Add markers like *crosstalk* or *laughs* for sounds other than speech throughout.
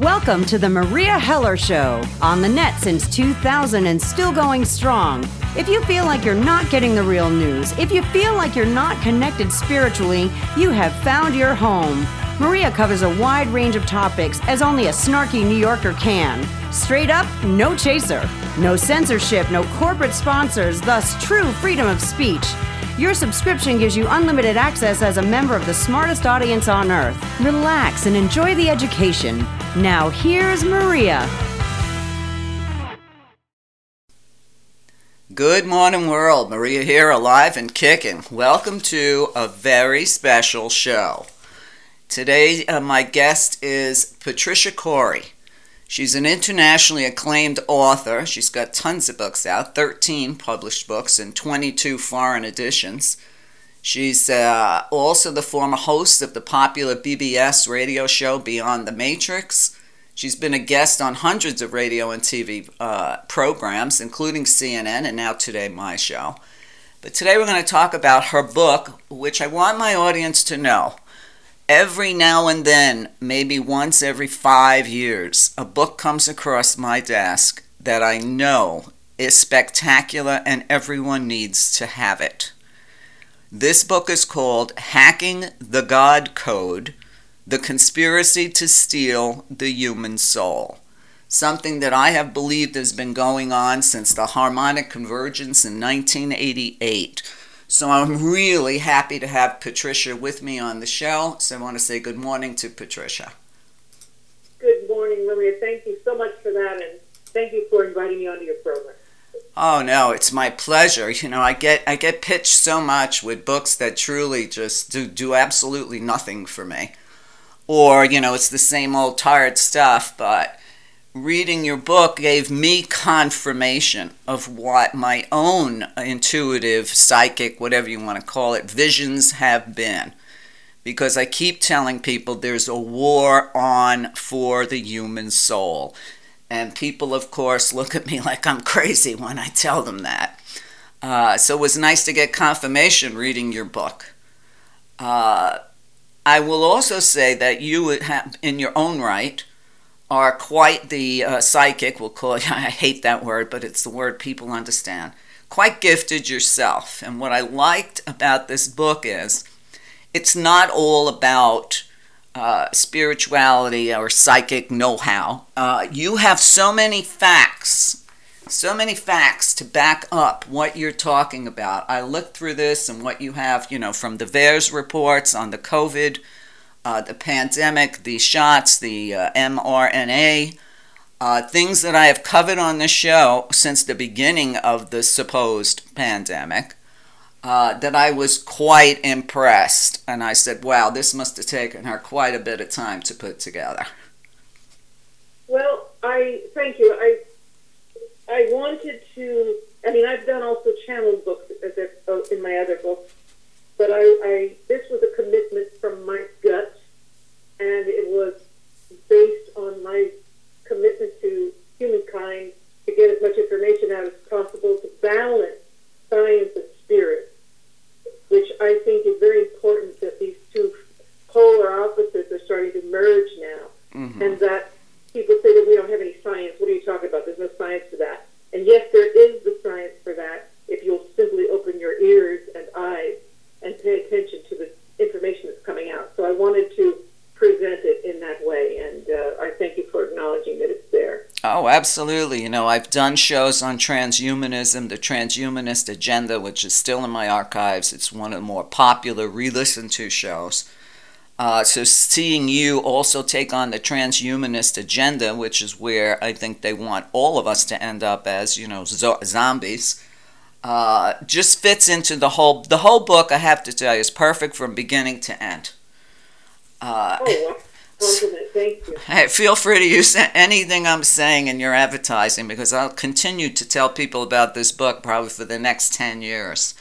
Welcome to the Meria Heller Show, on the net since 2000 and still going strong. If you feel like you're not getting the real news, if you feel like you're not connected spiritually, you have found your home. Meria covers a wide range of topics as only a snarky New Yorker can. Straight up, no chaser. No censorship, no corporate sponsors, thus true freedom of speech. Your subscription gives you unlimited access as a member of the smartest audience on earth. Relax and enjoy the education. Now, here's Meria. Good morning, world. Meria here, alive and kicking. Welcome to a very special show. Today, uh, my guest is Patricia Cori. She's an internationally acclaimed author. She's got tons of books out 13 published books and 22 foreign editions. She's uh, also the former host of the popular BBS radio show Beyond the Matrix. She's been a guest on hundreds of radio and TV uh, programs, including CNN and now today my show. But today we're going to talk about her book, which I want my audience to know every now and then, maybe once every five years, a book comes across my desk that I know is spectacular and everyone needs to have it. This book is called Hacking the God Code The Conspiracy to Steal the Human Soul. Something that I have believed has been going on since the harmonic convergence in 1988 so I'm really happy to have Patricia with me on the show. So I want to say good morning to Patricia. Good morning, Meria. Thank you so much for that, and thank you for inviting me onto your program. Oh no, it's my pleasure. You know, I get I get pitched so much with books that truly just do do absolutely nothing for me. Or, you know, it's the same old tired stuff, but reading your book gave me confirmation of what my own intuitive, psychic, whatever you want to call it, visions have been. Because I keep telling people there's a war on for the human soul. And people, of course, *laughs* look at me like I'm crazy when I tell them that. Uh, so it was nice to get confirmation reading your book. Uh, I will also say that you have, in your own right, are quite the uh, psychic, we'll call it, *laughs* I hate that word, but it's the word people understand, quite gifted yourself. And what I liked about this book is it's not all about uh, spirituality or psychic know how. Uh, you have so many facts, so many facts to back up what you're talking about. I looked through this and what you have, you know, from the VAERS reports on the COVID uh, the pandemic, the shots, the uh, mRNA, uh, things that I have covered on the show since the beginning of the supposed pandemic, uh, that I was quite impressed. And I said, wow, this must have taken her quite a bit of time to put together. Well, I thank you. I I wanted to. I mean, I've done also channel books uh, in my other books, but I, I this was a commitment from my gut, and it was based on my commitment to humankind to get as much information out as possible to balance science and spirit, which I think is very important that these two polar opposites are starting to merge now, mm-hmm. and that people say that we don't have any science. What are you talking about? There's no science to that. And yes, there is the science for that if you'll simply open your ears and eyes and pay attention to the information that's coming out. So I wanted to present it in that way, and uh, I thank you for acknowledging that it's there. Oh, absolutely. You know, I've done shows on transhumanism, the transhumanist agenda, which is still in my archives. It's one of the more popular re listened to shows. Uh, so seeing you also take on the transhumanist agenda, which is where I think they want all of us to end up as, you know, zo- zombies uh, just fits into the whole the whole book. I have to tell you, is perfect from beginning to end. Uh, oh, Feel free to use anything I'm saying in your advertising because I'll continue to tell people about this book probably for the next 10 years.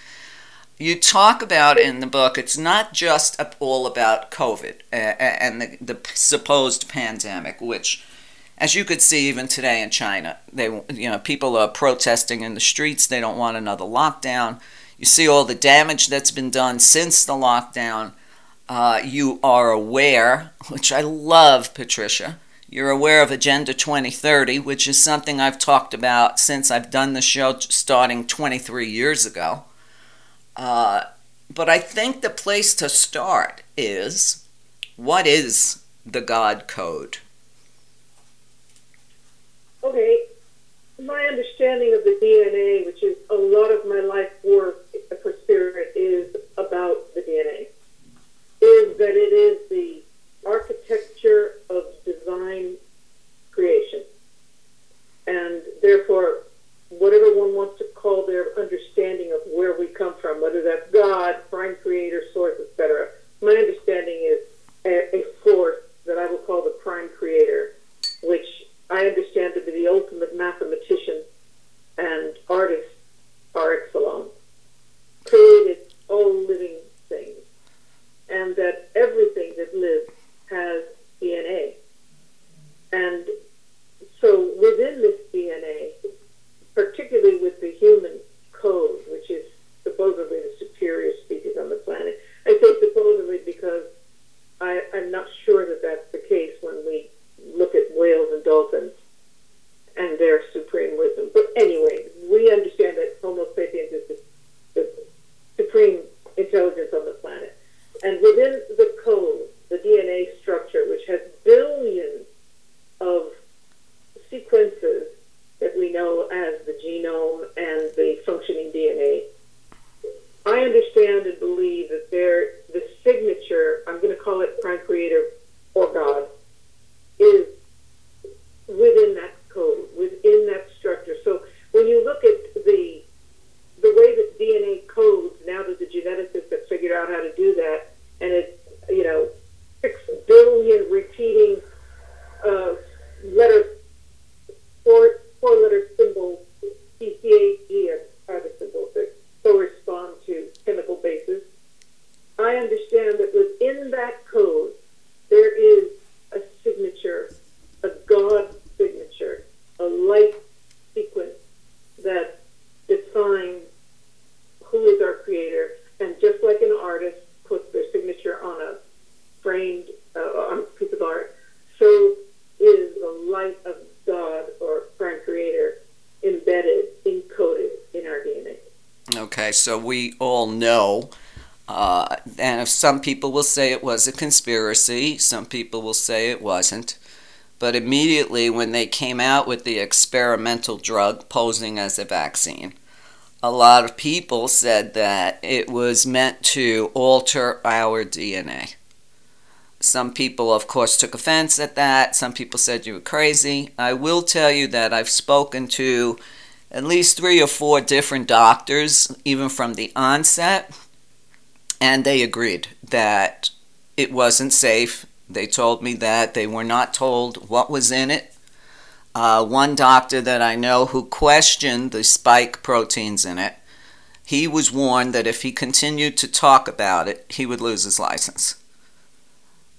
You talk about in the book, it's not just all about COVID and the, the supposed pandemic, which as you could see even today in China, they you know people are protesting in the streets. They don't want another lockdown. You see all the damage that's been done since the lockdown. Uh, you are aware, which I love, Patricia. You're aware of Agenda 2030, which is something I've talked about since I've done the show starting 23 years ago. Uh, but I think the place to start is what is the God Code? Okay, my understanding of the DNA, which is a lot of my life work for Spirit, is about the DNA, that it is the architecture of divine creation. And therefore, whatever one wants to call their understanding of where we come from, whether that's God, prime creator, source, etc., my understanding is a, a force that I will call the prime creator, which I understand to be the ultimate mathematician and artist par excellence, created all living things, and that everything that lives has DNA. And so within this DNA, particularly with the human code, which is supposedly the superior species on the planet, I say supposedly because I, I'm not sure that that's the case when we look at whales and dolphins and their supreme wisdom. But anyway, we understand that Homo sapiens is the, the supreme intelligence on the planet. And within the code, the DNA structure, which has billions of sequences that we know as the genome and the functioning DNA, I understand and believe that there, the signature, I'm going to call it prime creator or God, is within that code, within that structure. So when you look at the the way that DNA codes, now that the geneticists have figured out how to do that, and it's, you know, six billion repeating uh, letter, four, four letter symbols, PCAG are the symbols that correspond to chemical bases. I understand that within that code, there is a signature, a God signature, a life sequence that defines who is our creator. And just like an artist puts their signature on a framed, uh, on a piece of art, so is the light of God or prime creator embedded, encoded in our DNA. Okay, so we all know. Uh, and some people will say it was a conspiracy, some people will say it wasn't. But immediately, when they came out with the experimental drug posing as a vaccine, a lot of people said that it was meant to alter our DNA. Some people, of course, took offense at that. Some people said you were crazy. I will tell you that I've spoken to at least three or four different doctors, even from the onset, and they agreed that it wasn't safe they told me that they were not told what was in it. Uh, one doctor that I know who questioned the spike proteins in it, he was warned that if he continued to talk about it, he would lose his license.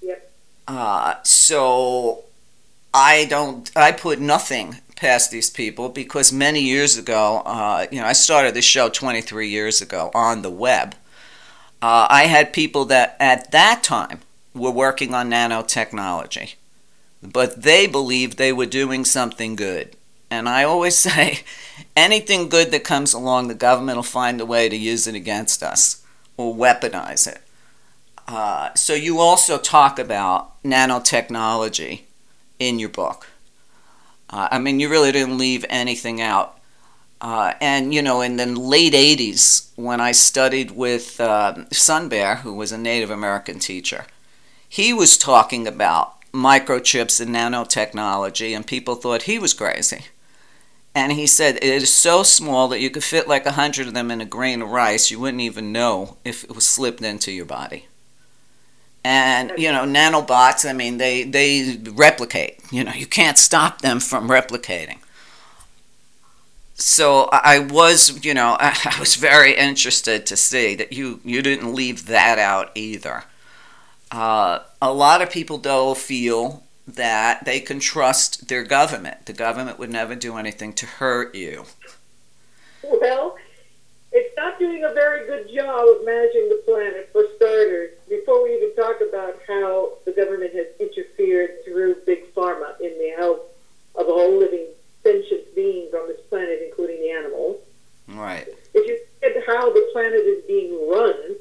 Yep. Uh, so I don't, I put nothing past these people because many years ago, uh, you know, I started this show 23 years ago on the web. Uh, I had people that at that time were working on nanotechnology, but they believed they were doing something good. And I always *laughs* say, anything good that comes along, the government will find a way to use it against us or weaponize it. Uh, so you also talk about nanotechnology in your book. Uh, I mean, you really didn't leave anything out. Uh, and, you know, in the late 80s, when I studied with uh, Sun Bear, who was a Native American teacher, he was talking about microchips and nanotechnology, and people thought he was crazy. And he said it is so small that you could fit like a hundred of them in a grain of rice. You wouldn't even know if it was slipped into your body. And you know, nanobots. I mean, they they replicate. You know, you can't stop them from replicating. So I was, you know, *laughs* I was very interested to see that you you didn't leave that out either. Uh, a lot of people, though, feel that they can trust their government. The government would never do anything to hurt you. Well, it's not doing a very good job of managing the planet, for starters, before we even talk about how the government has interfered through big pharma in the health of all living sentient beings on this planet, including the animals. Right. If you look at how the planet is being run,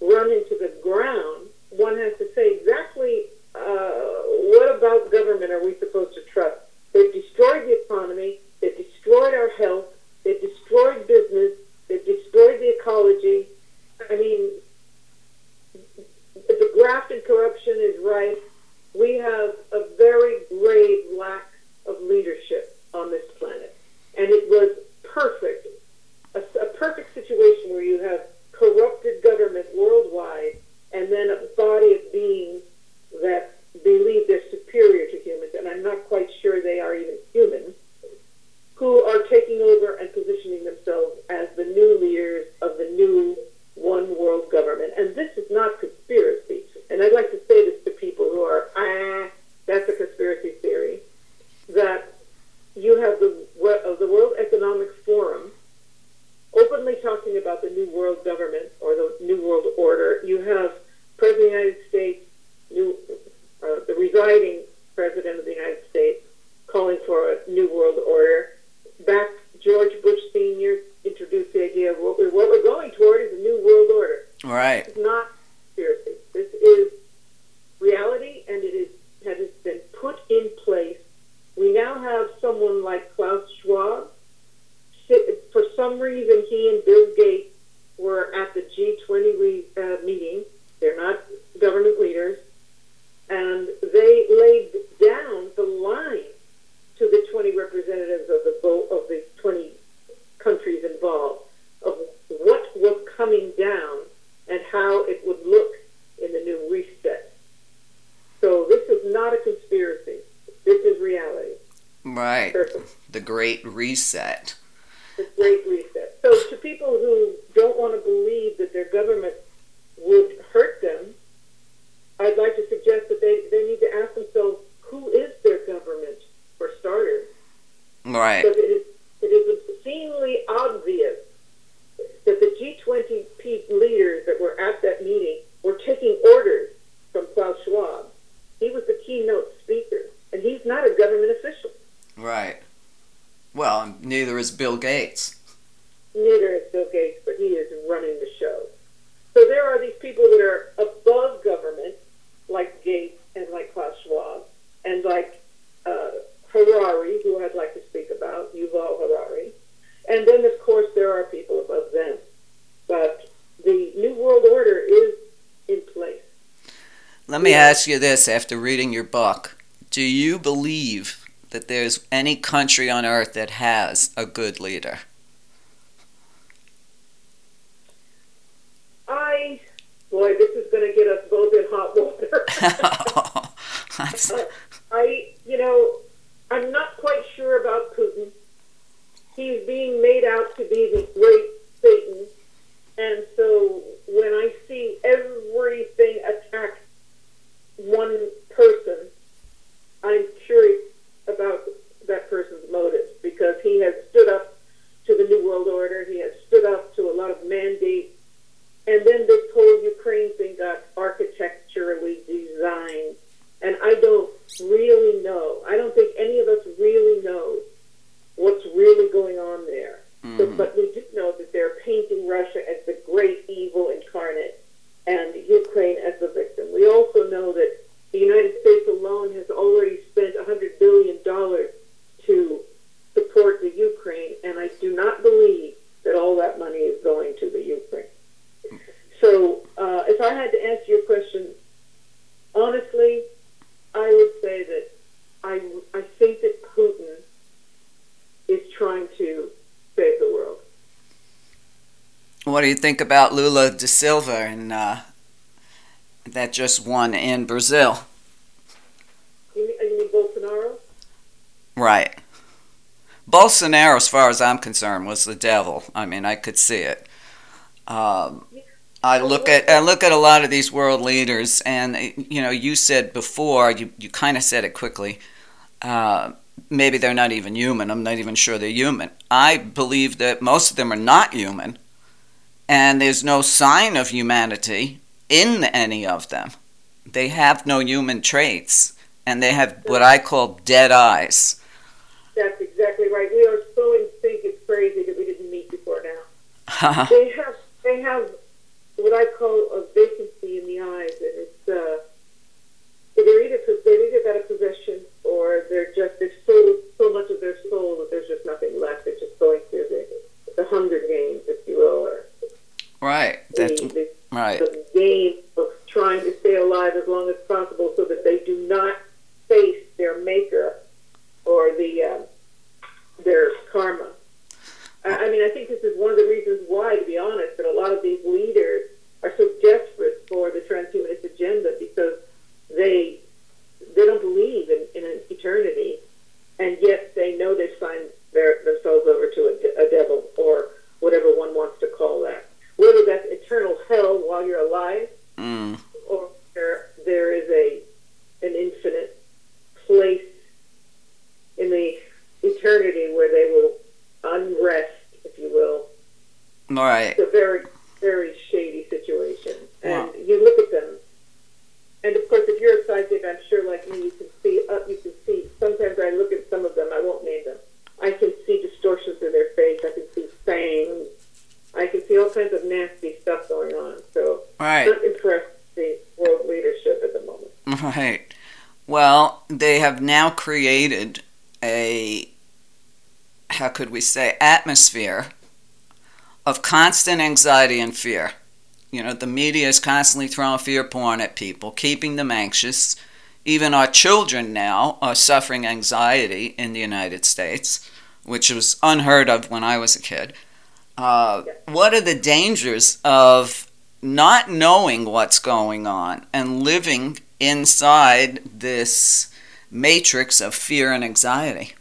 run into the ground, one has to say exactly uh, what about government are we supposed to trust? They've destroyed the economy, they've destroyed our health, they've destroyed business, they've destroyed the ecology. I mean, and corruption is rife. We have a very grave lack of leadership on this planet. And it was perfect, a, a perfect situation where you have corrupted government worldwide and then a body of beings that believe they're superior to humans, and I'm not quite sure they are even humans, who are taking over and positioning themselves as the new leaders of the new one world government. And this is not conspiracy. And I'd like to say this to people who are, ah, that's a conspiracy theory, that you have the, the World Economic Forum openly talking about the new world government or the new world order. You have President of the United States, new, uh, the residing President of the United States, calling for a new world order. Back George Bush Sr. introduced the idea of what we're, what we're going toward is a new world order. Right. It's not conspiracy. This is reality, and it is has been put in place. We now have someone like Klaus Schwab. For some reason, he and Bill Gates were at the G20 re, uh, meeting. They're not government leaders, and they laid down the line to the 20 representatives of the of the 20 countries involved of what was coming down and how it would look in the new reset. So this is not a conspiracy. This is reality. Right. Perfect. The Great Reset. The Great Reset. So to people who don't want to believe that their government would hurt them, I'd like to suggest that they, they need to ask themselves, who is their government, for starters? Right. Because it is, it is obscenely obvious that the G20 pe- leaders that were at that meeting were taking orders from Klaus Schwab. He was the keynote speaker, and he's not a government official. Right. Well, neither is Bill Gates. Neither is Bill Gates, but he is running the show. So there are these people that are above government, like Gates and like Klaus Schwab, and like uh, Harari, who I'd like to speak about, Yuval Harari. And then, of course, there are people above them. But the New World Order is in place. Let me ask you this after reading your book. Do you believe that there's any country on earth that has a good leader? I, boy, this is going to get us both in hot water. *laughs* That's- I, you know, I'm not quite sure about Putin. He's being made out to be the great Satan. And so when I see everything attack one person, I'm curious about that person's motives because he has stood up to the New World Order. He has stood up to a lot of mandates. And then this whole Ukraine thing got architecturally designed. And I don't really know. I don't think any of us really knows what's really going on there. So, but we do know that they're painting Russia as the great evil incarnate and Ukraine as the victim. We also know that the United States alone has already spent $100 billion to support the Ukraine, and I do not believe that all that money is going to the Ukraine. So, uh, if I had to answer your question honestly, I would say that I, I think that Putin is trying to save the world. what do you think about Lula da Silva and uh, that just won in Brazil? You mean, you mean Bolsonaro? Right. Bolsonaro, as far as I'm concerned, was the devil. I mean, I could see it. Um, I look at I look at a lot of these world leaders, and you know, you said before, you you kind of said it quickly. Uh, maybe they're not even human. I'm not even sure they're human. I believe that most of them are not human, and there's no sign of humanity in any of them. They have no human traits, and they have what I call dead eyes. That's exactly right. We are so in sync. It's crazy that we didn't meet before now. *laughs* they have they have what I call a vacancy in the eyes, and it's uh, they're either they're either got a possession or they're just there's so so much of their soul that there's just nothing left. They're just going through the the Hunger Games, if you will, or right. That's the, right. the game of trying to stay alive as long as possible so that they do not face their maker or the uh, their karma. I, I mean, I think this is one of the reasons why, to be honest, that a lot of these leaders are so desperate for the transhumanist agenda because they they don't believe in, in an eternity, and yet they know they've signed their, themselves over to a, a devil or whatever one wants to call that. Whether that's eternal hell while you're alive, Mm. or there, there is a an infinite place in the eternity where they will unrest, if you will. All right. It's a very, very shady situation. And Wow. you look at them, and of course, if you're a psychic, I'm sure, like me, you can see. Uh, you can see. Sometimes I look at some of them. I won't name them. I can see distortions in their face. I can see fangs. I can see all kinds of nasty stuff going on. So All right. not impressed with the world leadership at the moment. Right. Well, they have now created a, how could we say, atmosphere of constant anxiety and fear. You know, the media is constantly throwing fear porn at people, keeping them anxious. Even our children now are suffering anxiety in the United States, which was unheard of when I was a kid. Uh, what are the dangers of not knowing what's going on and living inside this matrix of fear and anxiety.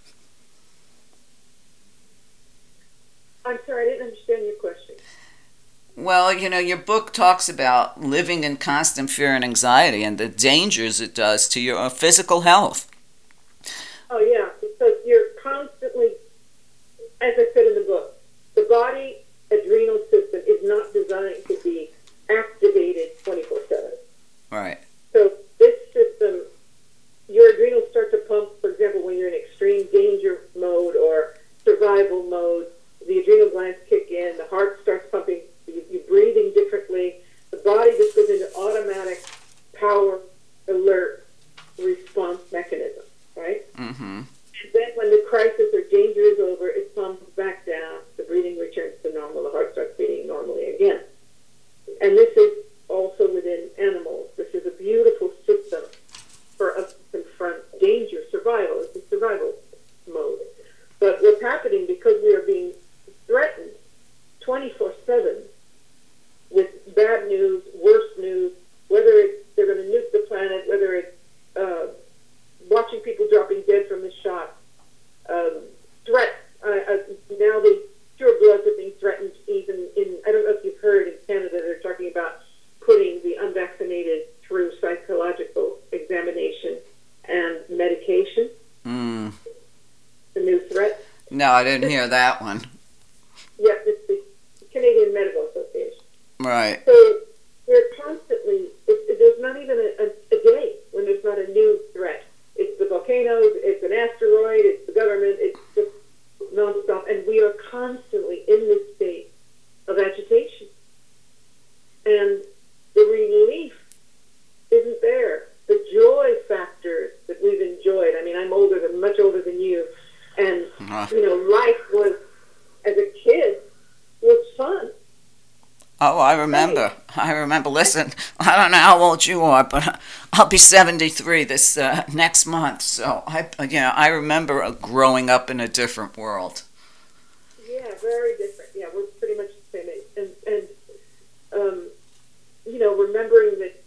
I'm sorry, I didn't understand your question. Well, you know, your book talks about living in constant fear and anxiety and the dangers it does to your physical health. Oh yeah, because you're constantly, as I said in the book, the body adrenal system is not designed to be activated 24 Listen, I don't know how old you are, but I'll be 73 this uh, next month. So I, you know, I remember growing up in a different world. Yeah, very different. Yeah, we're pretty much the same age. And, and um, you know, remembering that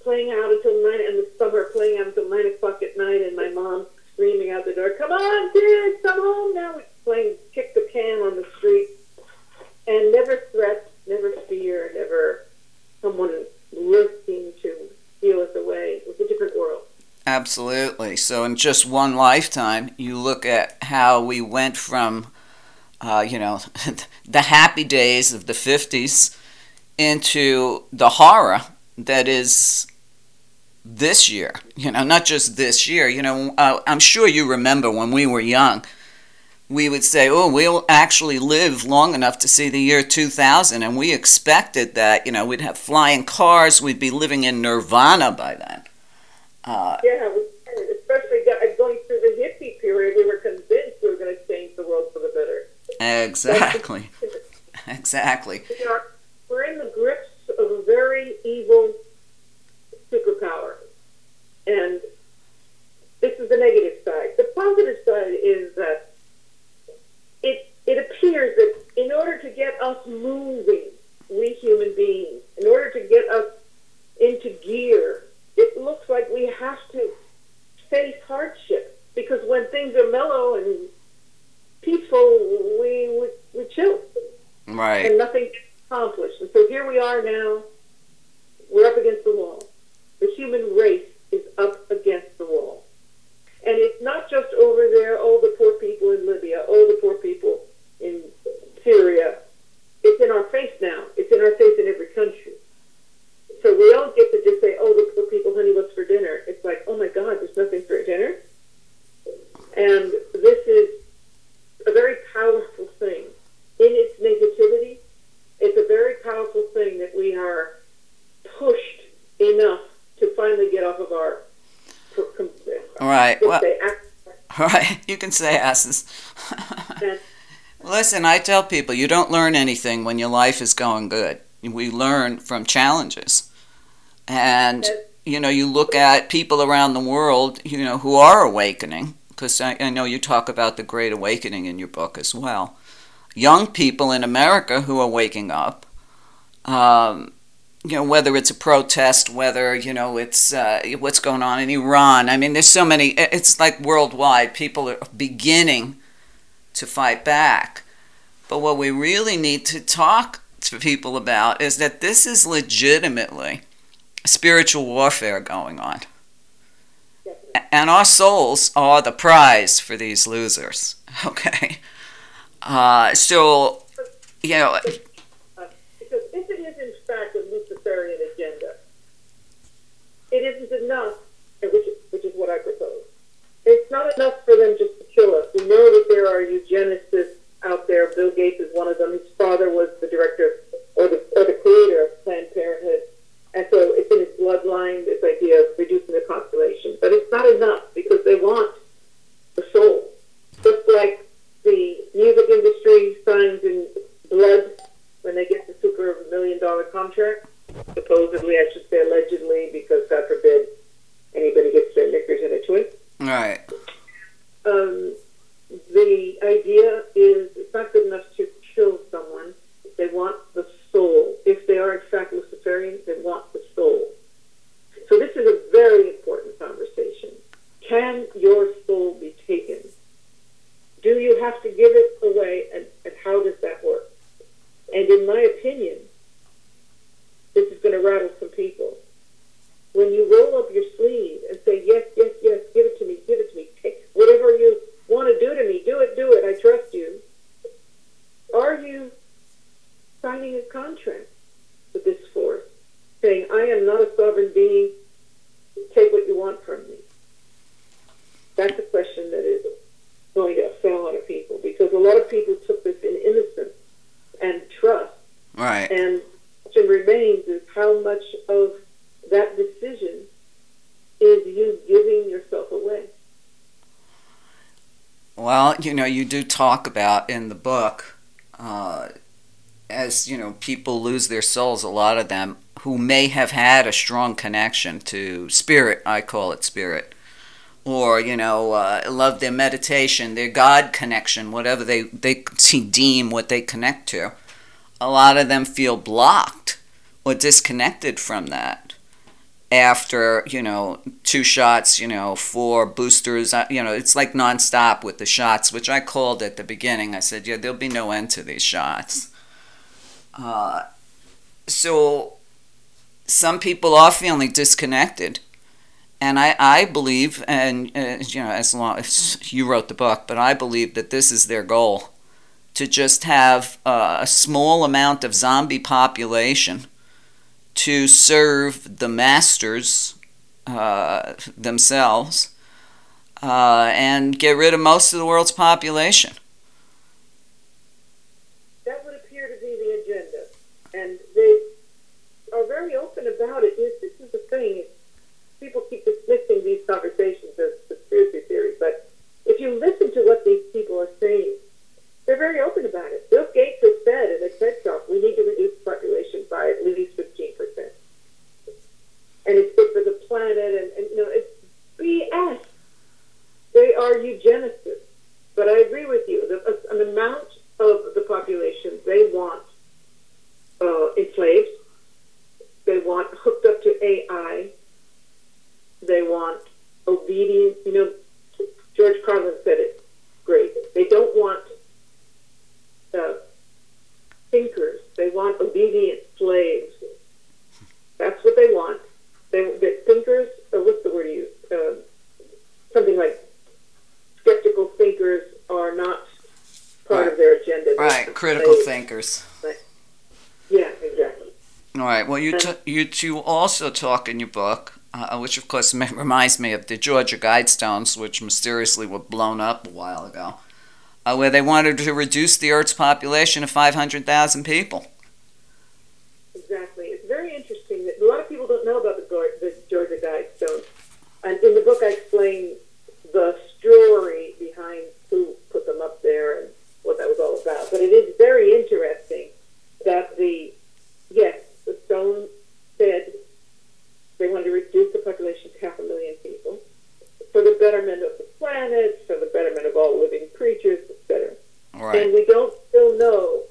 playing out until 9 in the summer, playing out until 9 o'clock at night, and my mom screaming out the door, come on, kids, come home now. We're playing kick the can on the street. And never threats, never fear, never someone lurking to steal us away. It was a different world. Absolutely. So in just one lifetime, you look at how we went from, uh, you know, *laughs* the happy days of the 50s into the horror that is this year. You know, not just this year. You know, uh, I'm sure you remember when we were young, we would say, oh, we'll actually live long enough to see the year 2000. And we expected that, you know, we'd have flying cars, we'd be living in nirvana by then. Uh, yeah, especially uh, going through the hippie period, we were convinced we were going to change the world for the better. Exactly. *laughs* exactly. We are, we're in the grips of a very evil superpower. And this is the negative side. The positive side is that it appears that in order to get us moving, we human beings, in order to get us into gear, it looks like we have to face hardship because when things are mellow and peaceful, we we, we chill, right? And nothing gets accomplished. And so here we are now. We're up can say asses. *laughs* Listen, I tell people you don't learn anything when your life is going good. We learn from challenges. And, you know, you look at people around the world, you know, who are awakening, because I, I know you talk about the Great Awakening in your book as well. Young people in America who are waking up, um, you know, whether it's a protest, whether, you know, it's uh, what's going on in Iran. I mean, there's so many, it's like worldwide. People are beginning to fight back. But what we really need to talk to people about is that this is legitimately spiritual warfare going on. And our souls are the prize for these losers. *laughs* Okay. Uh, so, you know, uh, because if it is in fact a Luciferian agenda, it isn't enough, which which is what I propose. It's not enough for them just to kill us. We know that there are eugenicists out there. Bill Gates is one of them. His father was the director or the, or the creator of Planned Parenthood. And so it's in his bloodline, this idea of reducing the population. But it's not enough because they want the soul. Just like the music industry signs in blood when they get the super million dollar contract. Supposedly, I should say allegedly, because God forbid anybody gets their knickers in a twist. right. Um, the idea is it's not good enough to kill someone. They want the soul. If they are in fact Luciferian, they want the soul. So this is a very important conversation. Can your soul be taken? Do you have to give it away, and, and how does that work? And in my opinion, this is going to rattle some people. When you roll up your sleeve and say, yes, yes, yes, give it to me, give it to me, take whatever you want to do to me, do it, do it, I trust you. Are you signing a contract with this force, saying, I am not a sovereign being, take what you want from me? That's a question that is going to offend a lot of people because a lot of people took this in innocence and trust. Right. And the question remains is how much of that decision is you giving yourself away? Well, you know, you do talk about in the book, uh, as you know, people lose their souls. A lot of them who may have had a strong connection to spirit. I call it spirit, or you know, uh, love their meditation, their God connection, whatever they they see deem what they connect to. A lot of them feel blocked or disconnected from that after you know two shots you know four boosters uh, you know it's like nonstop with the shots which i called at the beginning. I said yeah there'll be no end to these shots. Uh, so some people are feeling disconnected. And I, I believe and uh, you know as long as you wrote the book but i believe that this is their goal to just have uh, a small amount of zombie population to serve the masters uh, themselves uh, and get rid of most of the world's population. That would appear to be the agenda. And they are very open about it. This, is the thing. People keep dismissing these conversations as conspiracy theories, but if you listen to what these people are saying, they're very open about it. Bill Gates has said in a TED talk, we need to reduce population by at least 15%. And it's good for the planet, and, and you know, it's BS. They are eugenicists. But I agree with you. The, an amount of the population they want uh, enslaved, they want hooked up to AI, they want obedience. You know, George Carlin said it great. They don't want uh, thinkers. They want obedient slaves. That's what they want. They, the thinkers, uh, what's the word you use? Uh, something like skeptical thinkers are not part Right. of their agenda. Right, critical They- thinkers. Yeah, exactly. All right. Well, you t- you two also talk in your book, uh, which of course *laughs* reminds me of the Georgia Guidestones, which mysteriously were blown up a while ago, uh, where they wanted to reduce the Earth's population to 500,000 people. Exactly. It's very interesting that a lot of people don't know about the, Gor- the Georgia Guidestones. And in the book, I explain the story behind who put them up there and what that was all about. But it is very interesting that the, yes, the stone said they wanted to reduce the population to half a million people for the betterment of the planet, for the betterment of all living creatures, etc. Right. And we don't still know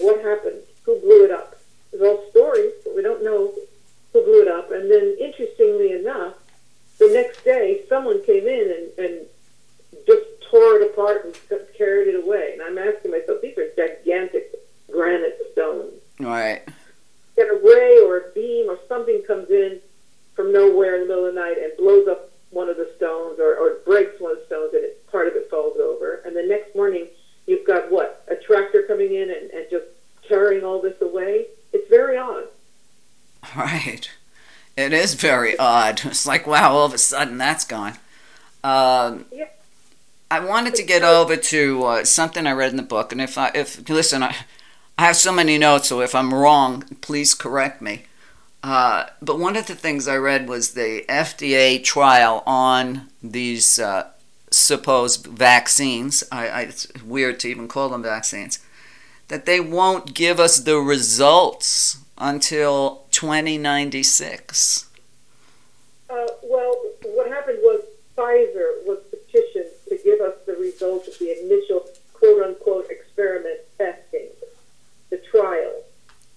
what happened, who blew it up. There's all stories, but we don't know who blew it up. And then, interestingly enough, the next day, someone came in and, and just tore it apart and carried it away. And I'm asking myself, these are gigantic granite stones. All right. Get a ray or a beam or something comes in from nowhere in the middle of the night and blows up one of the stones or, or breaks one of the stones and it, part of it falls over. And the next morning, you've got what? A tractor coming in and, and just carrying all this away? It's very odd. *laughs* Right. It is very odd. It's like, wow, all of a sudden that's gone. Um, Yeah. I wanted to get over to uh, something I read in the book, and if I, if listen, I, I have so many notes, so if I'm wrong, please correct me. Uh, but one of the things I read was the FDA trial on these uh, supposed vaccines. I, I, it's weird to even call them vaccines. That they won't give us the results until 2096. Uh, well, what happened was Pfizer was petitioned to give us the results of the initial quote unquote experiment testing, the trial.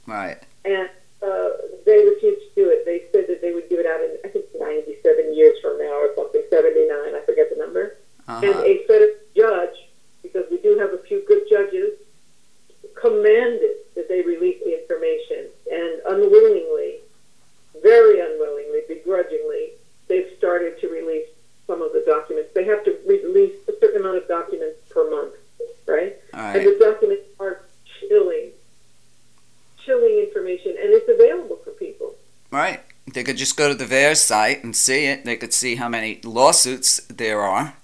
Right. and uh, they refused to do it. They said that they would give it out in I think 97 years from now or something, 79, I forget the number. And Uh-huh. a federal judge, because we do have a few good judges, commanded that they release the information, and unwillingly, very unwillingly, begrudgingly, they've started to release some of the documents. They have to release a certain amount of documents per month, right? All And the documents are chilling, chilling information, and it's available for people. Right. They could just go to the VAERS site and see it. They could see how many lawsuits there are.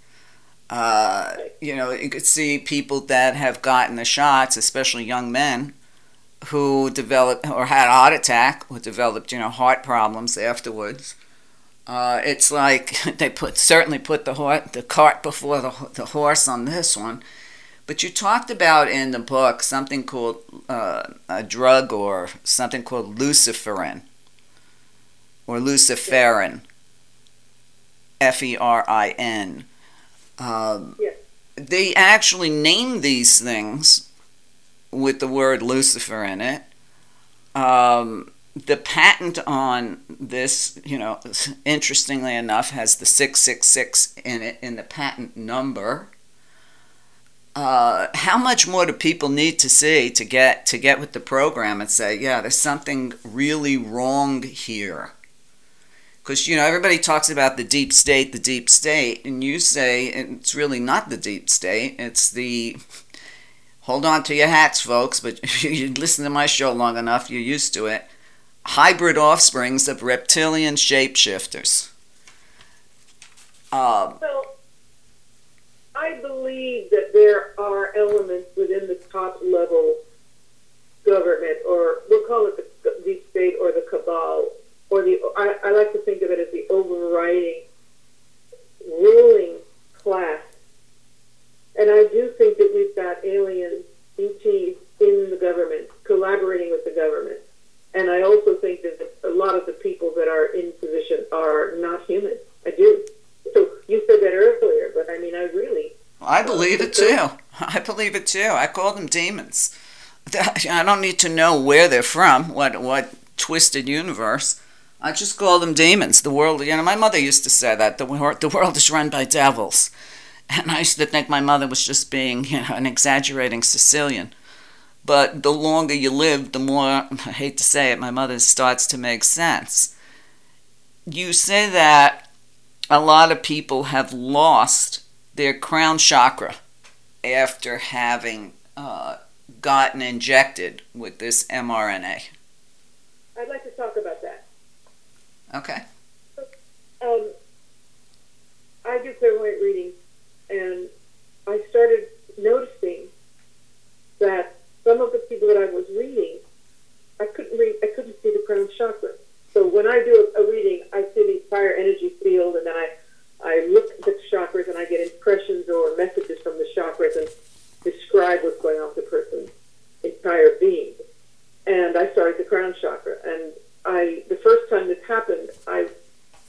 Uh, you know, you could see people that have gotten the shots, especially young men, who developed or had a heart attack or developed, you know, heart problems afterwards. Uh, it's like *laughs* they put certainly put the hor- the cart before the, the horse on this one. But you talked about in the book something called uh, a drug or something called luciferin or luciferin, F E R I N. Um, Yes. They actually name these things with the word Lucifer in it. Um, the patent on this, you know, interestingly enough, has the 666 in it in the patent number. Uh, how much more do people need to see to get to get with the program and say, yeah, there's something really wrong here? Because you know everybody talks about the deep state, the deep state, and you say it's really not the deep state. It's the hold on to your hats, folks. But if *laughs* you listen to my show long enough, you're used to it. Hybrid offsprings of reptilian shapeshifters. Uh, Well, I believe that there are elements within the top level government, or we'll call it the deep state or the cabal, or the I, I like to think of it as the overriding ruling class. And I do think that we've got alien ETs in the government, collaborating with the government. And I also think that a lot of the people that are in position are not human. I do. So you said that earlier, but I mean, I really. I believe it too. I believe it too. I call them demons. *laughs* I don't need to know where they're from, what what twisted universe. I just call them demons. The world, you know, my mother used to say that the the world is run by devils, and I used to think my mother was just being, you know, an exaggerating Sicilian. But the longer you live, the more I hate to say it, my mother starts to make sense. You say that a lot of people have lost their crown chakra after having uh, gotten injected with this mRNA. I'd like to talk about that. Okay. Um, I do clairvoyant readings, and I started noticing that some of the people that I was reading, I couldn't read, I couldn't see the crown chakra. So when I do a, a reading, I see the entire energy field, and then I, I look at the chakras and I get impressions or messages from the chakras and describe what's going on with the person's entire being. And I started the crown chakra, and I the first time this happened, I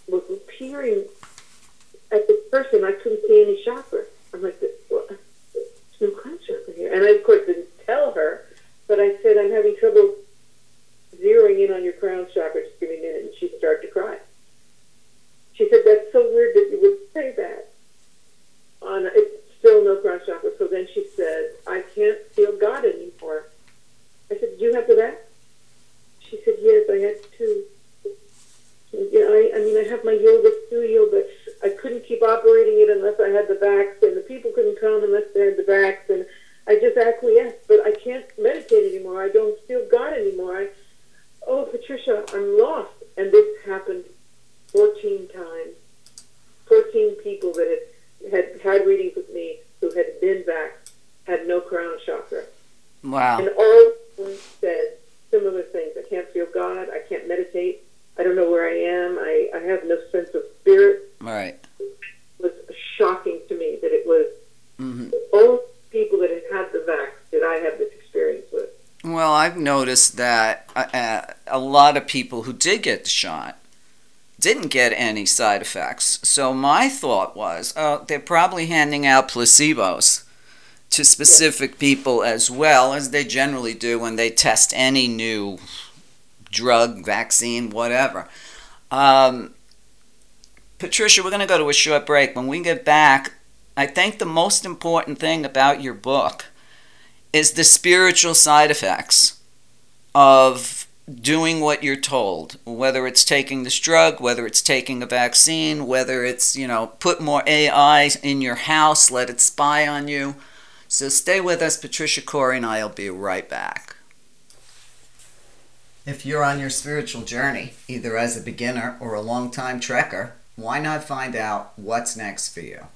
was peering at this person. I couldn't see any chakra. I'm like, well, there's no crown chakra here, and I of course didn't tell her, but I said I'm having trouble zeroing in on your crown chakra. Just give me a minute, and she started to cry. She said, "That's so weird that you would say that." On it's still no crown chakra. So then she said, "I can't feel God anymore." I said, "Did you have the back?" She said, "Yes, I had two." Yeah, I, I mean, I have my yoga studio, but I couldn't keep operating it unless I had the vax, and the people couldn't come unless they had the vax, and I just acquiesced. But I can't meditate anymore. I don't feel God anymore. I, oh, Patricia, I'm lost. And this happened 14 times. 14 people that had, had had readings with me who had been back had no crown chakra. Wow. And all of them said similar things. I can't feel God. I can't meditate. I don't know where I am. I, I have no sense of spirit. Right. It was shocking to me that it was hmm only people that had had the vax that I have this experience with. Well, I've noticed that uh, uh, a lot of people who did get the shot didn't get any side effects. So my thought was, oh, they're probably handing out placebos to specific people as well as they generally do when they test any new drug, vaccine, whatever. Um, Patricia, we're going to go to a short break. When we get back, I think the most important thing about your book is the spiritual side effects of doing what you're told, whether it's taking this drug, whether it's taking a vaccine, whether it's, you know, put more AI in your house, let it spy on you. So stay with us, Patricia Cori, and I'll be right back. If you're on your spiritual journey, either as a beginner or a long-time trekker, why not find out what's next for you?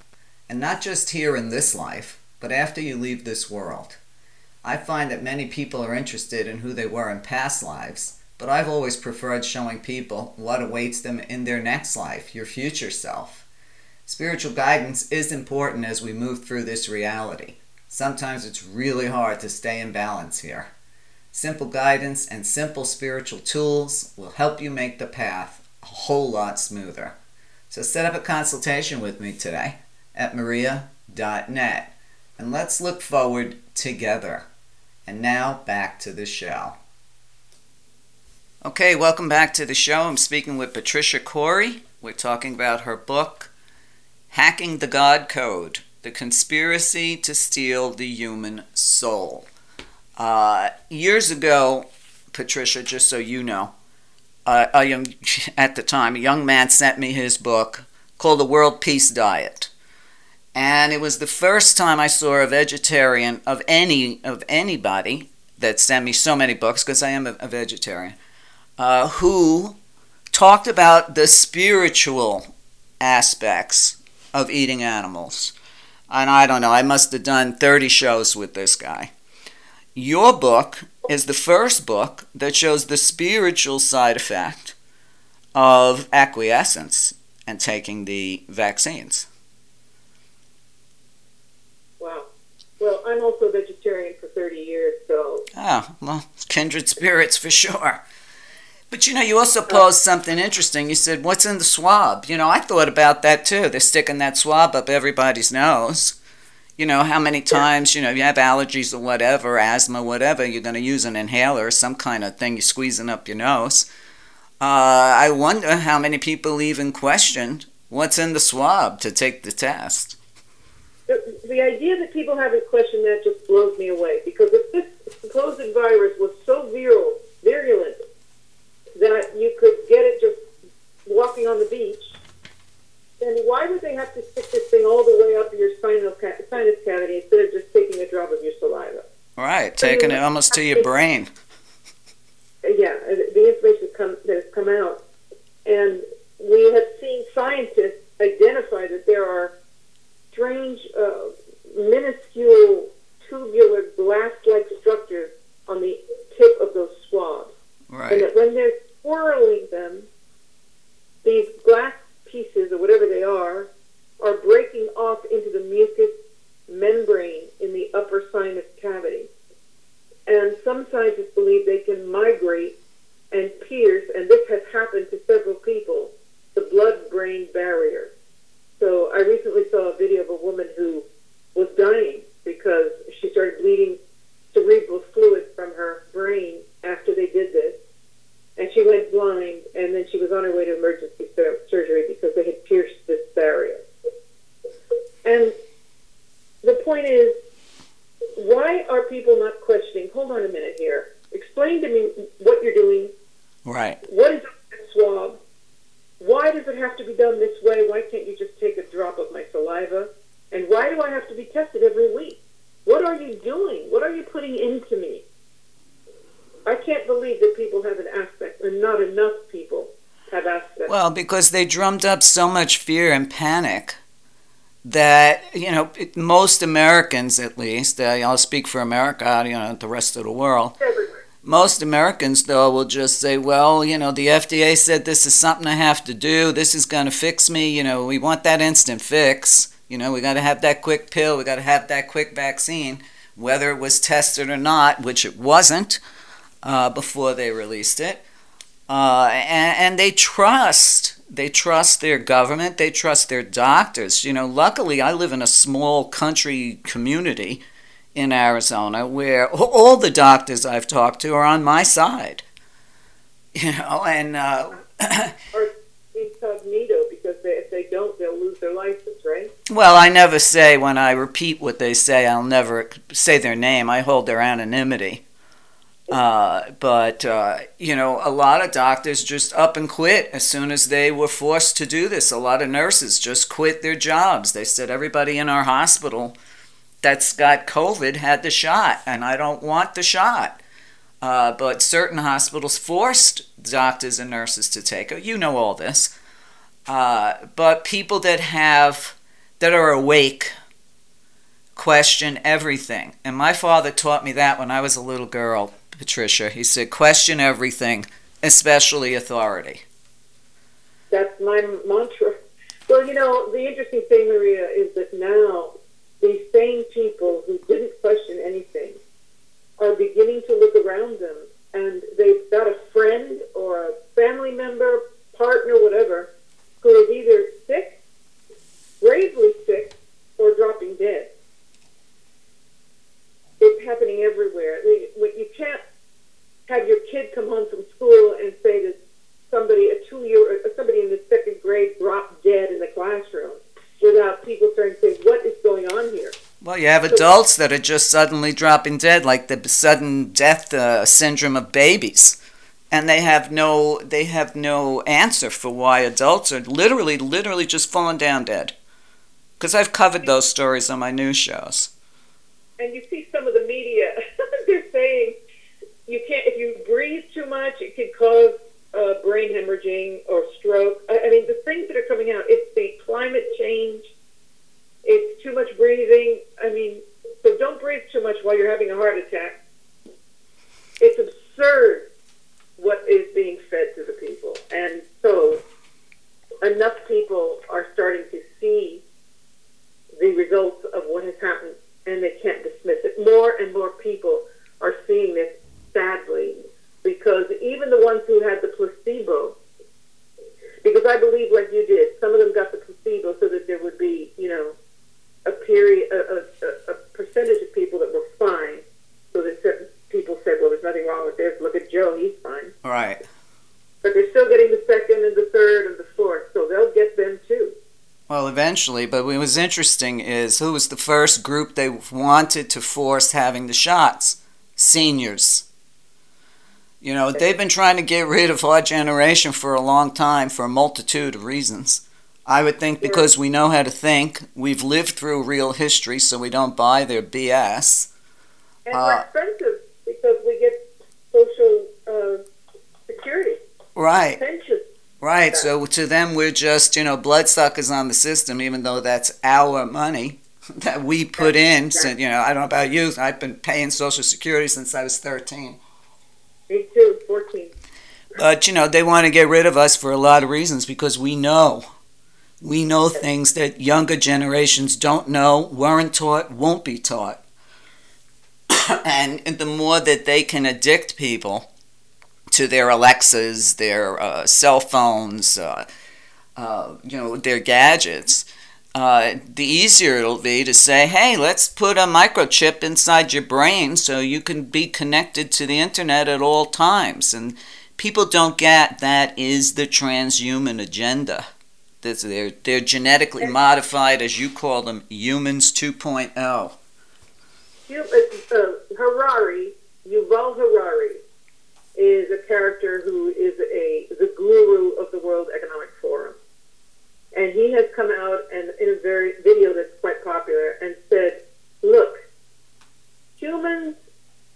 And not just here in this life, but after you leave this world. I find that many people are interested in who they were in past lives, but I've always preferred showing people what awaits them in their next life, your future self. Spiritual guidance is important as we move through this reality. Sometimes it's really hard to stay in balance here. Simple guidance and simple spiritual tools will help you make the path a whole lot smoother. So set up a consultation with me today at meria.net and let's look forward together. And now back to the show. Okay, welcome back to the show. I'm speaking with Patricia Cori. We're talking about her book, Hacking the God Code The Conspiracy to Steal the Human Soul. Uh, years ago, Patricia, just so you know, uh, a young, *laughs* at the time, a young man sent me his book called The World Peace Diet. And it was the first time I saw a vegetarian of any of anybody that sent me so many books because I am a, a vegetarian uh, who talked about the spiritual aspects of eating animals. And I don't know, I must have done 30 shows with this guy. Your book is the first book that shows the spiritual side effect of acquiescence and taking the vaccines. Wow. Well, I'm also vegetarian for 30 years, so Oh, well, kindred spirits for sure. But you know, you also posed something interesting. You said, What's in the swab? You know, I thought about that too. They're sticking that swab up everybody's nose. You know, how many times, you know, if you have allergies or whatever, asthma, whatever, you're going to use an inhaler some kind of thing you're squeezing up your nose. Uh, I wonder how many people even questioned what's in the swab to take the test. The, the idea that people haven't questioned that just blows me away because if this supposed virus was so viral, virulent that you could get it just walking on the beach, then why would they have to stick this thing all the way up your spinal ca- sinus cavity instead of just taking a drop of your saliva? Right, taking it almost to your brain. *laughs* yeah, the information come, that has come out, and we have seen scientists identify that there are strange, uh, minuscule, tubular, glass-like structures on the tip of those swabs, Right. and that when they're swirling them, these glass pieces or whatever they are are breaking off into the mucous membrane in the upper sinus cavity. And some scientists believe they can migrate and pierce, and this has happened to several people, the blood brain barrier. So I recently saw a video of a woman who was dying because she started bleeding cerebral fluid from her brain after they did this. And she went blind, and then she was on her way to emergency sur- surgery because they had pierced this barrier. And the point is, why are people not questioning? Hold on a minute here. Explain to me what you're doing. Right. What is a swab? Why does it have to be done this way? Why can't you just take a drop of my saliva? And why do I have to be tested every week? What are you doing? What are you putting into me? I can't believe that people have an aspect, and not enough people have aspects. Well, because they drummed up so much fear and panic that, you know, most Americans at least, uh, I'll speak for America, you know, the rest of the world, most Americans, though, will just say, well, you know, the FDA said this is something I have to do. This is going to fix me. You know, we want that instant fix. You know, we got to have that quick pill. We got to have that quick vaccine, whether it was tested or not, which it wasn't uh, before they released it. Uh, and, and they trust. They trust their government. They trust their doctors. You know, luckily, I live in a small country community in Arizona where *laughs* all the doctors I've talked to are on my side. *laughs* You know, and uh, *clears throat* Or incognito, because they, if they don't, they'll lose their license, right? well, I never say when I repeat what they say, I'll never say their name. I hold their anonymity. Uh, but uh, you know, a lot of doctors just up and quit as soon as they were forced to do this. A lot of nurses just quit their jobs. They said everybody in our hospital that's got COVID had the shot, and I don't want the shot. Uh, but certain hospitals forced doctors and nurses to take it. You know all this. Uh, but people that have that are awake question everything. And my father taught me that when I was a little girl, Patricia. He said, question everything, especially authority. That's my mantra. Well, you know, the interesting thing, Meria, is that now these same people who didn't question anything are beginning to look around them and they've got a friend or a family member, partner, whatever, who is either sick, gravely sick, or dropping dead. It's happening everywhere. You can't have your kid come home from school and say that somebody, a two-year, somebody in the second grade dropped dead in the classroom without people starting to say, what is going on here? Well, you have adults that are just suddenly dropping dead, like the sudden death uh, syndrome of babies, and they have no they have no answer for why adults are literally literally just falling down dead. Because I've covered those stories on my news shows. And you see some of the media, *laughs* they're saying you can't, if you breathe too much, it could cause uh, brain hemorrhaging or stroke. I, I mean, the things that are coming out, it's the climate change, it's too much breathing. I mean, so don't breathe too much while you're having a heart attack. It's absurd what is being fed to the people. And so enough people are starting to see the results of what has happened and they can't dismiss it. More and more people are seeing this sadly because even the ones who had the placebo, because I believe, like you did, some of them got the placebo so that there would be, you know, a period, a, a, a percentage of people that were fine, so that certain people said, well, there's nothing wrong with this. Look at Joe, he's fine. Right. But they're still Well, eventually, but what was interesting is who was the first group they wanted to force having the shots? Seniors. You know, they've been trying to get rid of our generation for a long time for a multitude of reasons. I would think because we know how to think, we've lived through real history, so we don't buy their BS. And Uh, we're expensive because we get social uh, security, Right. Right. So to them, we're just, you know, bloodsuckers on the system, even though that's our money *laughs* that we put in. So, you know, I don't know about you, I've been paying Social Security since I was 13. Me too, 14. But you know, they want to get rid of us for a lot of reasons because we know. We know things that younger generations don't know, weren't taught, won't be taught. *coughs* and the more that they can addict people to their Alexas, their uh, cell phones, uh, uh, you know, their gadgets, uh, the easier it'll be to say, hey, let's put a microchip inside your brain so you can be connected to the internet at all times. And people don't get that is the transhuman agenda. They're, they're genetically modified, as you call them, humans oh. 2.0. You, uh, uh, Harari, Yuval Harari, is a character who is a the guru of the World Economic Forum, and he has come out and in a very video that's quite popular and said, "Look, humans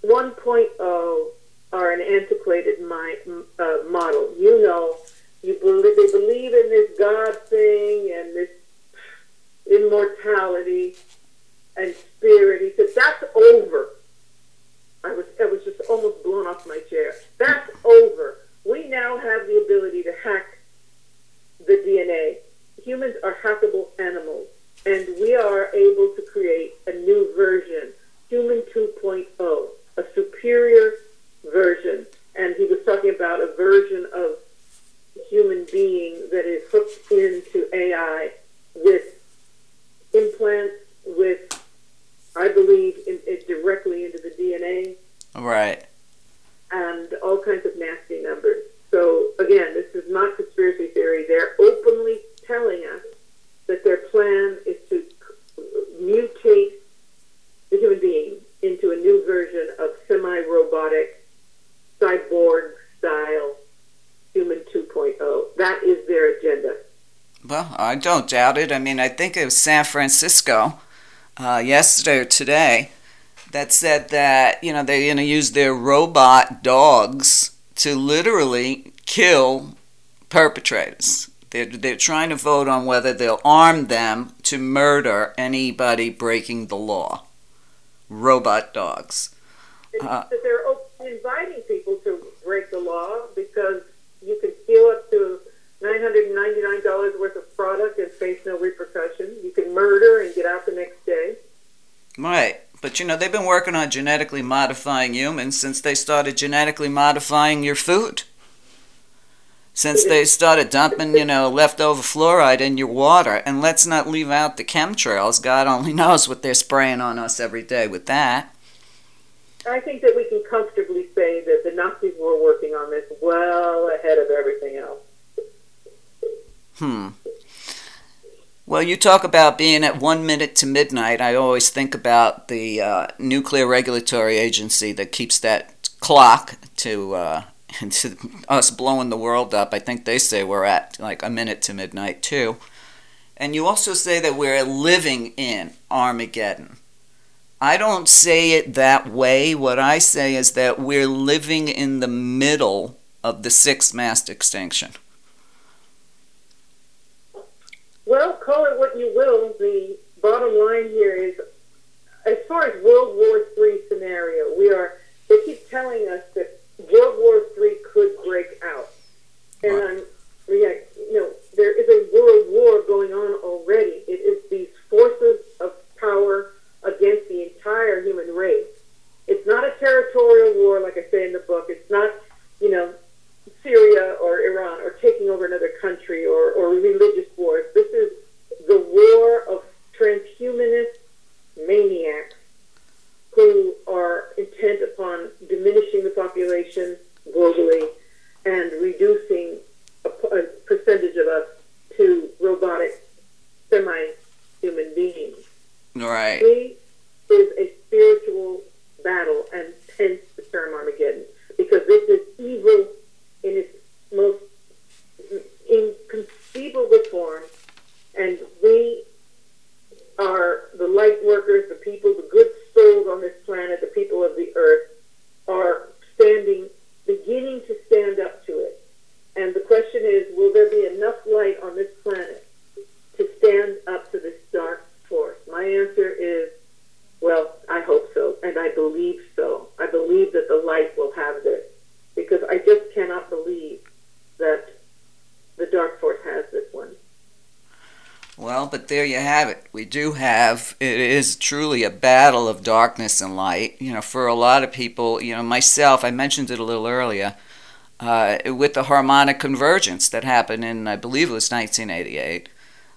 1.0 are an antiquated mi- uh, model. You know, you believe they believe in this God thing and this immortality." and spirit. He said, That's over. I was I was just almost blown off my chair. That's over. We now have the ability to hack the DNA. Humans are hackable animals, and we are able to create a new version, human 2.0, a superior version. And he was talking about a version of human being that is hooked into AI with implants, with I believe in, it directly into the DNA Right. and all kinds of nasty numbers. So again, this is not conspiracy theory. They're openly telling us that their plan is to mutate the human being into a new version of semi-robotic, cyborg style human 2.0. That is their agenda. Well, I don't doubt it. I mean, I think it was San Francisco uh, yesterday or today that said that, you know, they're going to use their robot dogs to literally kill perpetrators. They're, they're trying to vote on whether they'll arm them to murder anybody breaking the law. Robot dogs. Uh, they're inviting people to break the law because you can steal up to $999 worth of product and face no repercussion. You can murder and get out the next day. Right. But you know, they've been working on genetically modifying humans since they started genetically modifying your food. Since they started dumping, you know, leftover fluoride in your water. And let's not leave out the chemtrails. God only *laughs* knows what they're spraying on us every day with that. I think that we can comfortably say that the Nazis were working on this well ahead of everything else. Hmm. Well, you talk about being at one minute to midnight. I always think about the uh, nuclear regulatory agency that keeps that clock to, uh, *laughs* to us blowing the world up. I think they say we're at like a minute to midnight too. And you also say that we're living in Armageddon. I don't say it that way. What I say is that we're living in the middle of the sixth mass extinction. Well, call it what you will. The bottom line here is, as far as World War III scenario, we are. They keep telling us that World War III could break out, and. I'm, um, yeah, you know, there is a world war going on already. It is these forces of power against the entire human race. It's not a territorial war, like I say in the book. It's not, you know, Syria or Iran or taking over another country or, or religious wars. This is the war of transhumanist maniacs who are intent upon diminishing the population globally and reducing a, a percentage of us to robotic semi-human beings. All right. This is a spiritual battle and hence the term Armageddon because this is evil in its most inconceivable form, and we are the light workers, the people, the good souls on this planet, the people of the earth, are standing, beginning to stand up to it. And the question is, will there be enough light on this planet to stand up to this dark force? My answer is, well, I hope so, and I believe so. I believe that the light will have this because I just cannot believe that the dark force has this one. Well, but there you have it. We do have, it is truly a battle of darkness and light. You know, for a lot of people, you know, myself, I mentioned it a little earlier, uh, with the harmonic convergence that happened in, I believe it was 1988,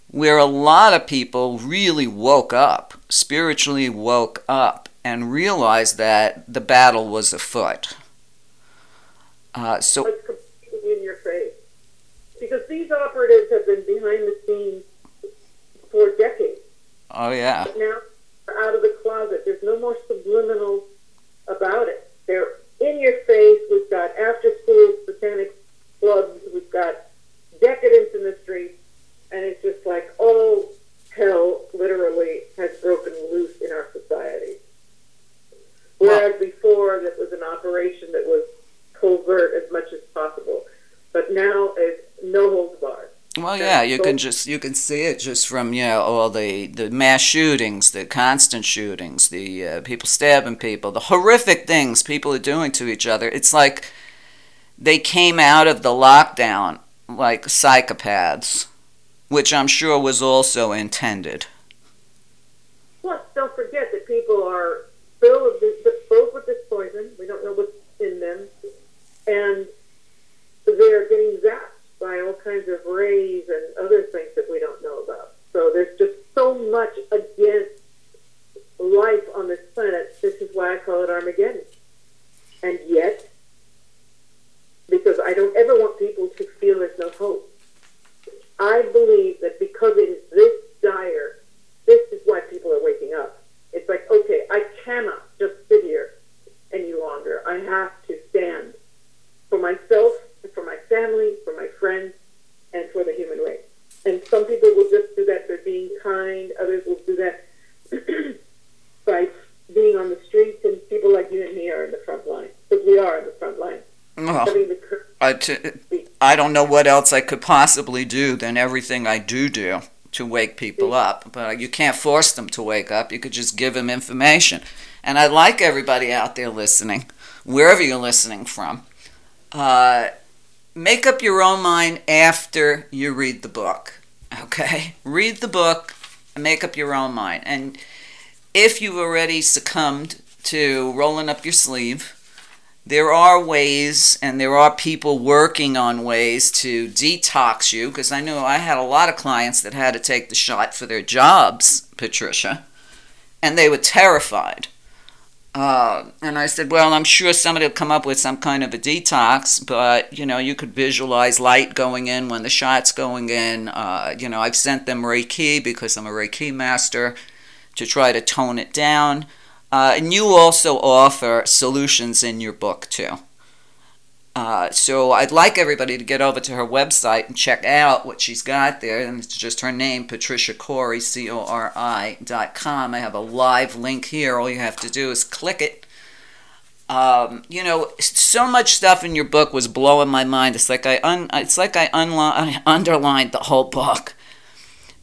where a lot of people really woke up, spiritually woke up, and realized that the battle was afoot. Uh, so, It's completely in your face. Because these operatives have been behind the scenes for decades. oh yeah. But now they're out of the closet. There's no more subliminal about it. They're in your face. We've got after school satanic clubs. We've got decadence in the streets. And it's just like all hell literally has broken loose in our society. Whereas before, that was an operation that was covert as much as possible. But now it's no holds barred. Well, yeah, you can just you can see it just from you know all the the mass shootings, the constant shootings, the uh, people stabbing people, the horrific things people are doing to each other. It's like they came out of the lockdown like psychopaths, which I'm sure was also intended. Plus, don't forget that people are filled with this, filled with this poison. We don't know what's in them, and they're getting zapped by all and other things that we don't know about. So there's just so much against life on this planet. This is why I call it Armageddon. And yet, because I don't ever want people to feel there's no hope. I believe that because it is this dire, this is why people are waking up. It's like, okay, I cannot just sit here any longer. I have to stand for myself, for my family, for my friends, and for the human race. And some people will just do that by being kind. Others will do that *clears throat* by being on the streets. And people like you and me are in the front line because we are in the front line. Well, Having the courage I, t- I don't know what else I could possibly do than everything I do do to wake people up. But you can't force them to wake up. You could just give them information. And I'd like everybody out there listening, wherever you're listening from, uh, make up your own mind after you read the book. Okay? Read the book and make up your own mind. And if you've already succumbed to rolling up your sleeve, there are ways and there are people working on ways to detox you because I know I had a lot of clients that had to take the shot for their jobs, Patricia, and they were terrified. Uh, and I said, well, I'm sure somebody will come up with some kind of a detox, but you know, you could visualize light going in when the shot's going in. Uh, you know, I've sent them Reiki because I'm a Reiki master to try to tone it down. Uh, and you also offer solutions in your book too. Uh, so I'd like everybody to get over to her website and check out what she's got there. And it's just her name, Patricia Cori, C O R I dot com. I have a live link here. All you have to do is click it. Um, you know, so much stuff in your book was blowing my mind. It's like I un- it's like I, unli- I underlined the whole book.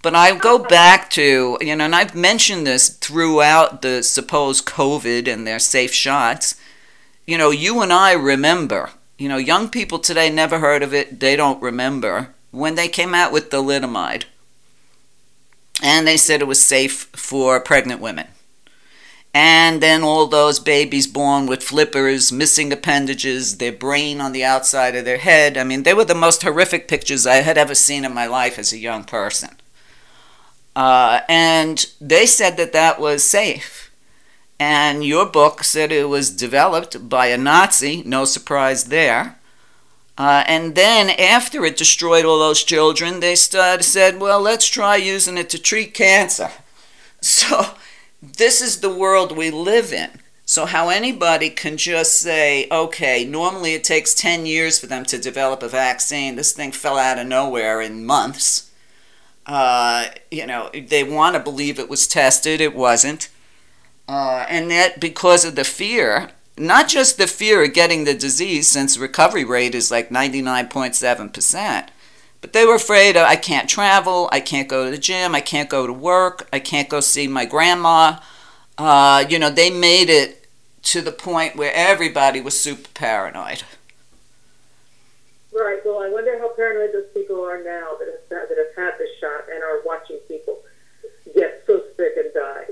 But I go back to, you know, and I've mentioned this throughout the supposed COVID and their safe shots. You know, you and I remember, you know, young people today never heard of it, they don't remember when they came out with the thalidomide. And they said it was safe for pregnant women. And then all those babies born with flippers, missing appendages, their brain on the outside of their head. I mean, they were the most horrific pictures I had ever seen in my life as a young person. Uh, and they said that that was safe. And your book said it was developed by a Nazi, no surprise there. Uh, and then after it destroyed all those children, they started, said, well, let's try using it to treat cancer. *laughs* So this is the world we live in. So, how anybody can just say, okay, normally it takes 10 years for them to develop a vaccine. This thing fell out of nowhere in months Uh, you know, they want to believe it was tested, it wasn't. Uh, and that because of the fear, not just the fear of getting the disease, since recovery rate is like 99.7%, but they were afraid of, I can't travel, I can't go to the gym, I can't go to work, I can't go see my grandma. Uh, you know, they made it to the point where everybody was super paranoid. Right. Well, I wonder how paranoid those people are now that have, that have had the shot and are watching people get so sick and die.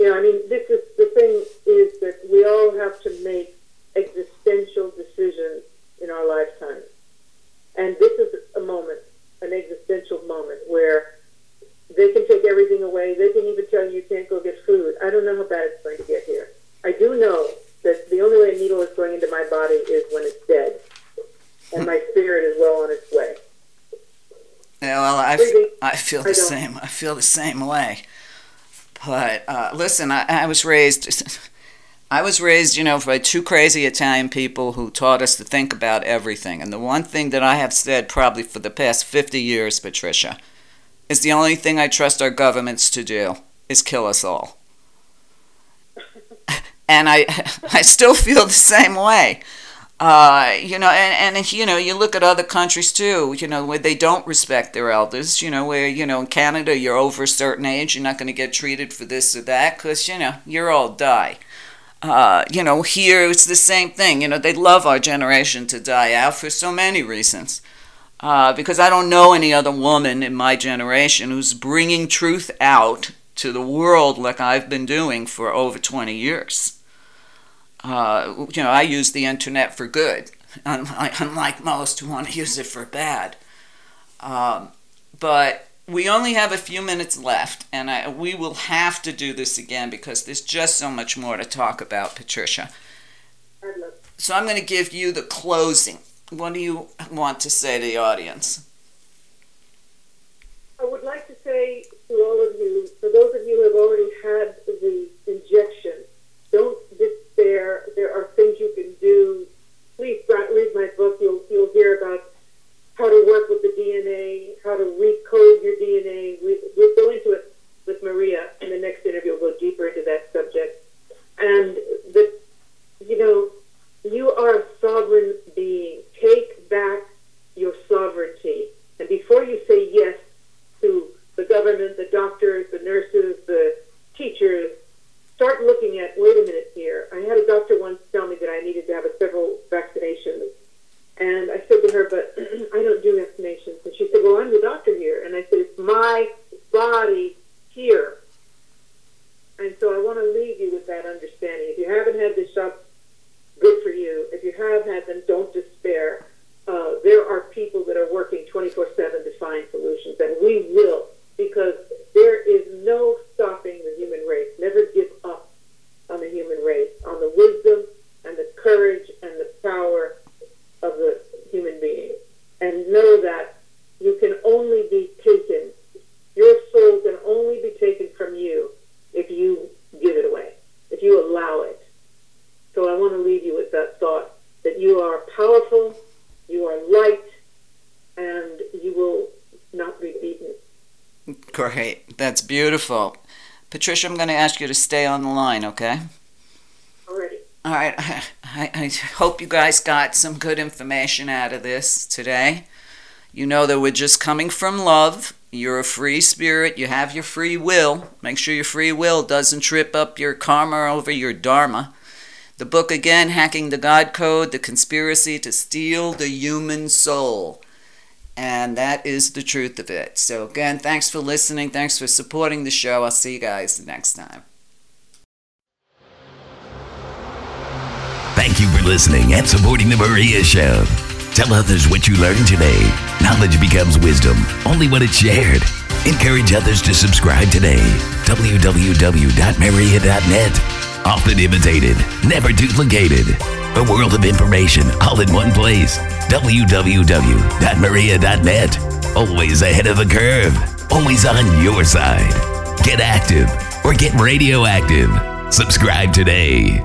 Know, I mean, this is the thing is that we all have to make existential decisions in our lifetime, and this is a moment, an existential moment where they can take everything away. They can even tell you you can't go get food. I don't know how bad it's going to get here. I do know that the only way a needle is going into my body is when it's dead and my spirit is well on its way. Yeah, well, I, f- I feel the I same. I feel the same way. But uh, listen, I, I was raised. *laughs* I was raised, you know, by two crazy Italian people who taught us to think about everything. And the one thing that I have said probably for the past 50 years, Patricia, is the only thing I trust our governments to do is kill us all. *laughs* and I, *laughs* I still feel the same way. Uh, you know, and, and you know, you look at other countries too, you know, where they don't respect their elders, you know, where, you know, in Canada, you're over a certain age, you're not going to get treated for this or that because, you know, you're all die. Uh, you know, here it's the same thing. You know, they love our generation to die out for so many reasons. Uh, because I don't know any other woman in my generation who's bringing truth out to the world like I've been doing for over 20 years uh, you know, I use the internet for good, *laughs* unlike, most who want to use it for bad. Um, but we only have a few minutes left, and I, we will have to do this again because there's just so much more to talk about, Patricia. So I'm going to give you the closing. What do you want to say to the audience? I would like to say to all of you, for those of you who have already had the injection, don't there. There are things you can do. Please read my book. You'll you'll hear about how to work with the DNA, how to recode your DNA. We, we'll go into it with Meria in the next interview. We'll go deeper into that subject. And the, you know, you are a sovereign being. Take back your sovereignty. And before you say yes to the government, the doctors, the nurses, the teachers, start looking at, wait a minute here. I had a doctor once tell me that I needed to have a several vaccinations. And I said to her, but *clears throat* I don't do vaccinations. And she said, well, I'm the doctor here. And I said, it's my body here. And so I want to leave you with that understanding. If you haven't had this shot, good for you. If you have had them, don't despair. Uh, there are people that are working 24 7 to find solutions, and we will because there is no stopping the human race. Never give up on the human race, on the wisdom and the courage and the power of the human being. And know that you can only be taken, your soul can only be taken from you if you give it away, if you allow it. So I want to leave you with that thought that you are powerful, you are light, and you will not be beaten. Great. That's beautiful. Patricia, I'm going to ask you to stay on the line, okay? Alrighty. All right. I, I hope you guys got some good information out of this today. You know that we're just coming from love. You're a free spirit. You have your free will. Make sure your free will doesn't trip up your karma over your dharma. The book again, Hacking the God Code The Conspiracy to Steal the Human Soul. And that is the truth of it. So, again, thanks for listening. Thanks for supporting the show. I'll see you guys next time. Thank you for listening and supporting The Meria Show. Tell others what you learned today. Knowledge becomes wisdom only when it's shared. Encourage others to subscribe today. www.meria.net. Often imitated, never duplicated. A world of information all in one place. www.meria.net. Always ahead of the curve. Always on your side. Get active or get radioactive. Subscribe today.